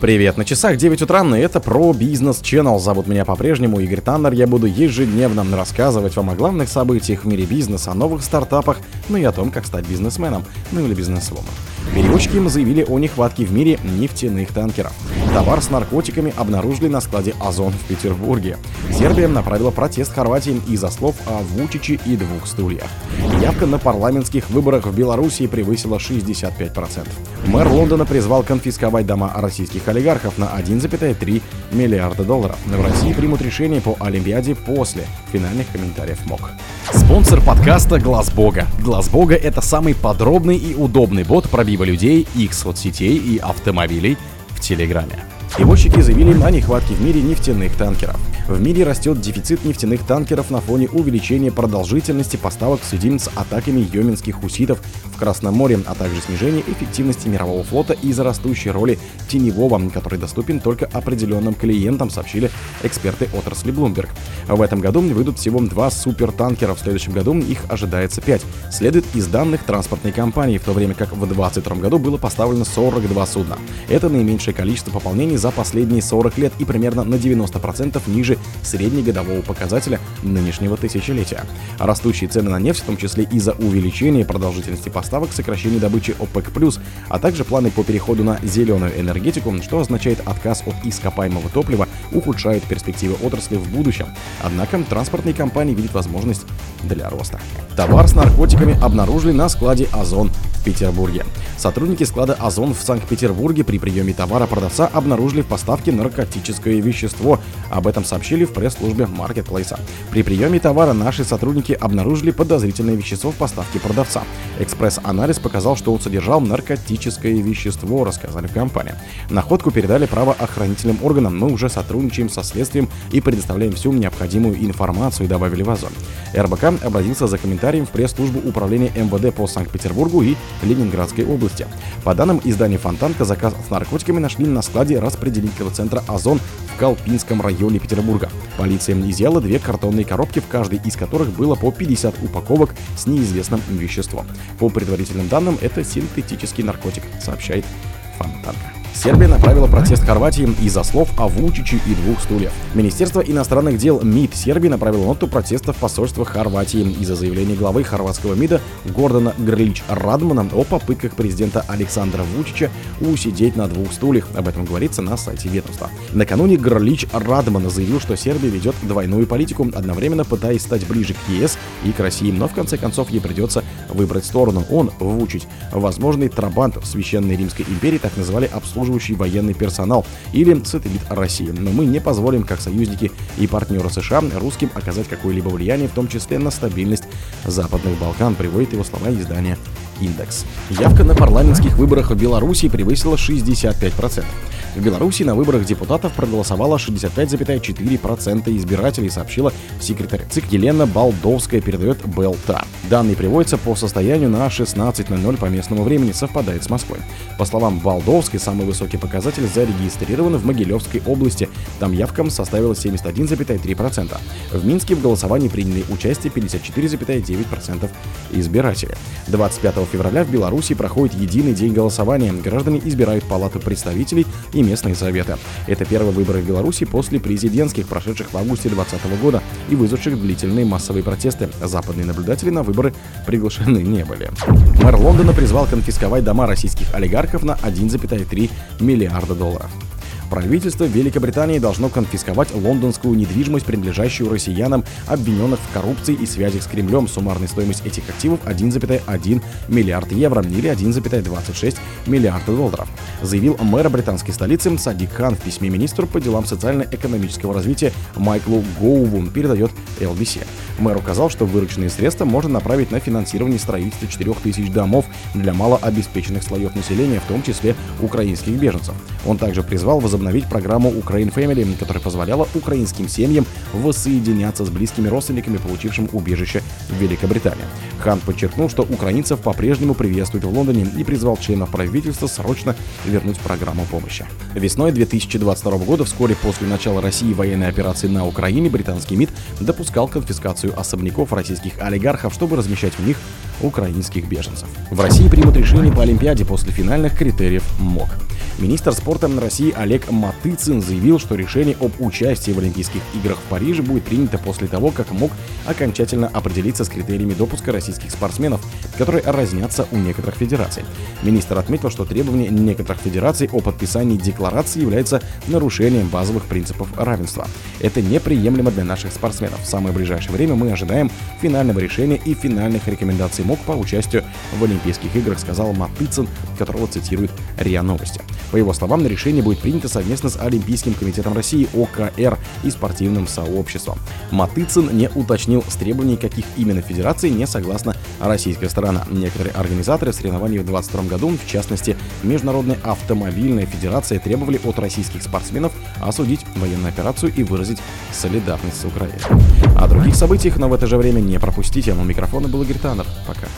Привет, на часах 9 утра, и это про бизнес Channel. Зовут меня по-прежнему Игорь Таннер. Я буду ежедневно рассказывать вам о главных событиях в мире бизнеса, о новых стартапах, ну и о том, как стать бизнесменом, ну или бизнесвомом. Перевозчики заявили о нехватке в мире нефтяных танкеров. Товар с наркотиками обнаружили на складе Озон в Петербурге. Сербия направила протест Хорватии из-за слов о Вучиче и двух стульях. Явка на парламентских выборах в Беларуси превысила 65%. Мэр Лондона призвал конфисковать дома российских олигархов на 1,3 миллиарда долларов. В России примут решение по Олимпиаде после финальных комментариев МОК. Спонсор подкаста Глаз Бога. Глаз Бога это самый подробный и удобный бот пробива людей, их соцсетей и автомобилей в Телеграме. Перевозчики заявили о нехватке в мире нефтяных танкеров. В мире растет дефицит нефтяных танкеров на фоне увеличения продолжительности поставок в связи с атаками йеменских хуситов в Красном море, а также снижения эффективности мирового флота из-за растущей роли теневого, который доступен только определенным клиентам, сообщили эксперты отрасли Bloomberg. В этом году выйдут всего два супертанкера, в следующем году их ожидается пять. Следует из данных транспортной компании, в то время как в 2022 году было поставлено 42 судна. Это наименьшее количество пополнений за последние 40 лет и примерно на 90% ниже среднегодового показателя нынешнего тысячелетия. Растущие цены на нефть, в том числе из-за увеличения продолжительности поставок, сокращения добычи ОПЕК+, а также планы по переходу на зеленую энергетику, что означает отказ от ископаемого топлива, ухудшает перспективы отрасли в будущем. Однако транспортные компании видят возможность для роста. Товар с наркотиками обнаружили на складе «Озон» в Петербурге. Сотрудники склада «Озон» в Санкт-Петербурге при приеме товара продавца обнаружили в поставке наркотическое вещество. Об этом сообщили в пресс-службе маркетплейса. При приеме товара наши сотрудники обнаружили подозрительное вещество в поставке продавца. Экспресс-анализ показал, что он содержал наркотическое вещество, рассказали в компании. Находку передали правоохранительным органам. Мы уже сотрудничаем со следствием и предоставляем всю необходимую информацию, добавили в Озон. РБК обратился за комментарием в пресс-службу управления МВД по Санкт-Петербургу и Ленинградской области. По данным издания «Фонтанка», заказ с наркотиками нашли на складе распределительного центра «Озон» в Колпинском районе Петербурга. Полиция изъяла две картонные коробки, в каждой из которых было по 50 упаковок с неизвестным веществом. По предварительным данным, это синтетический наркотик, сообщает «Фонтанка». Сербия направила протест Хорватии из-за слов о Вучиче и двух стульях. Министерство иностранных дел МИД Сербии направило ноту протеста в посольство Хорватии из-за заявления главы хорватского МИДа Гордона Грлич Радмана о попытках президента Александра Вучича усидеть на двух стульях. Об этом говорится на сайте ведомства. Накануне Грлич Радман заявил, что Сербия ведет двойную политику, одновременно пытаясь стать ближе к ЕС и к России, но в конце концов ей придется выбрать сторону. Он, Вучич, возможный трабант в Священной Римской империи, так называли обслуживание обслуживающий военный персонал или сателлит России. Но мы не позволим, как союзники и партнеры США, русским оказать какое-либо влияние, в том числе на стабильность Западных Балкан, приводит его слова издания «Индекс». Явка на парламентских выборах в Беларуси превысила 65%. В Беларуси на выборах депутатов проголосовало 65,4% избирателей, сообщила секретарь ЦИК Елена Балдовская, передает БЛТА. Данные приводятся по состоянию на 16.00 по местному времени, совпадает с Москвой. По словам Балдовской, самый высокий показатель зарегистрирован в Могилевской области. Там явка составила 71,3%. В Минске в голосовании приняли участие 54,9% избирателей. 25 февраля в Беларуси проходит единый день голосования. Граждане избирают палату представителей и и местные советы. Это первые выборы в Беларуси после президентских, прошедших в августе 2020 года и вызвавших длительные массовые протесты. Западные наблюдатели на выборы приглашены не были. Мэр Лондона призвал конфисковать дома российских олигархов на 1,3 миллиарда долларов. Правительство Великобритании должно конфисковать лондонскую недвижимость, принадлежащую россиянам, обвиненных в коррупции и связях с Кремлем. Суммарная стоимость этих активов 1,1 миллиард евро или 1,26 миллиарда долларов, заявил мэр британской столицы Садик Хан в письме министру по делам социально-экономического развития Майклу Гоуву, передает LBC. Мэр указал, что вырученные средства можно направить на финансирование строительства 4000 домов для малообеспеченных слоев населения, в том числе украинских беженцев. Он также призвал возобновить возобновить программу Ukraine Family, которая позволяла украинским семьям воссоединяться с близкими родственниками, получившим убежище в Великобритании. Хан подчеркнул, что украинцев по-прежнему приветствуют в Лондоне и призвал членов правительства срочно вернуть программу помощи. Весной 2022 года, вскоре после начала России военной операции на Украине, британский МИД допускал конфискацию особняков российских олигархов, чтобы размещать в них украинских беженцев. В России примут решение по Олимпиаде после финальных критериев МОК. Министр спорта России Олег Матыцин заявил, что решение об участии в Олимпийских играх в Париже будет принято после того, как МОК окончательно определиться с критериями допуска российских спортсменов, которые разнятся у некоторых федераций. Министр отметил, что требование некоторых федераций о подписании декларации является нарушением базовых принципов равенства. Это неприемлемо для наших спортсменов. В самое ближайшее время мы ожидаем финального решения и финальных рекомендаций МОК по участию в Олимпийских играх, сказал Матыцин, которого цитирует РИА Новости. По его словам, решение будет принято совместно с Олимпийским комитетом России, ОКР и спортивным сообществом. Матыцин не уточнил с требований, каких именно федераций не согласна российская сторона. Некоторые организаторы соревнований в 2022 году, в частности, Международная автомобильная федерация, требовали от российских спортсменов осудить военную операцию и выразить солидарность с Украиной. О других событиях, но в это же время не пропустите. У микрофона был Игорь Таннер. Пока.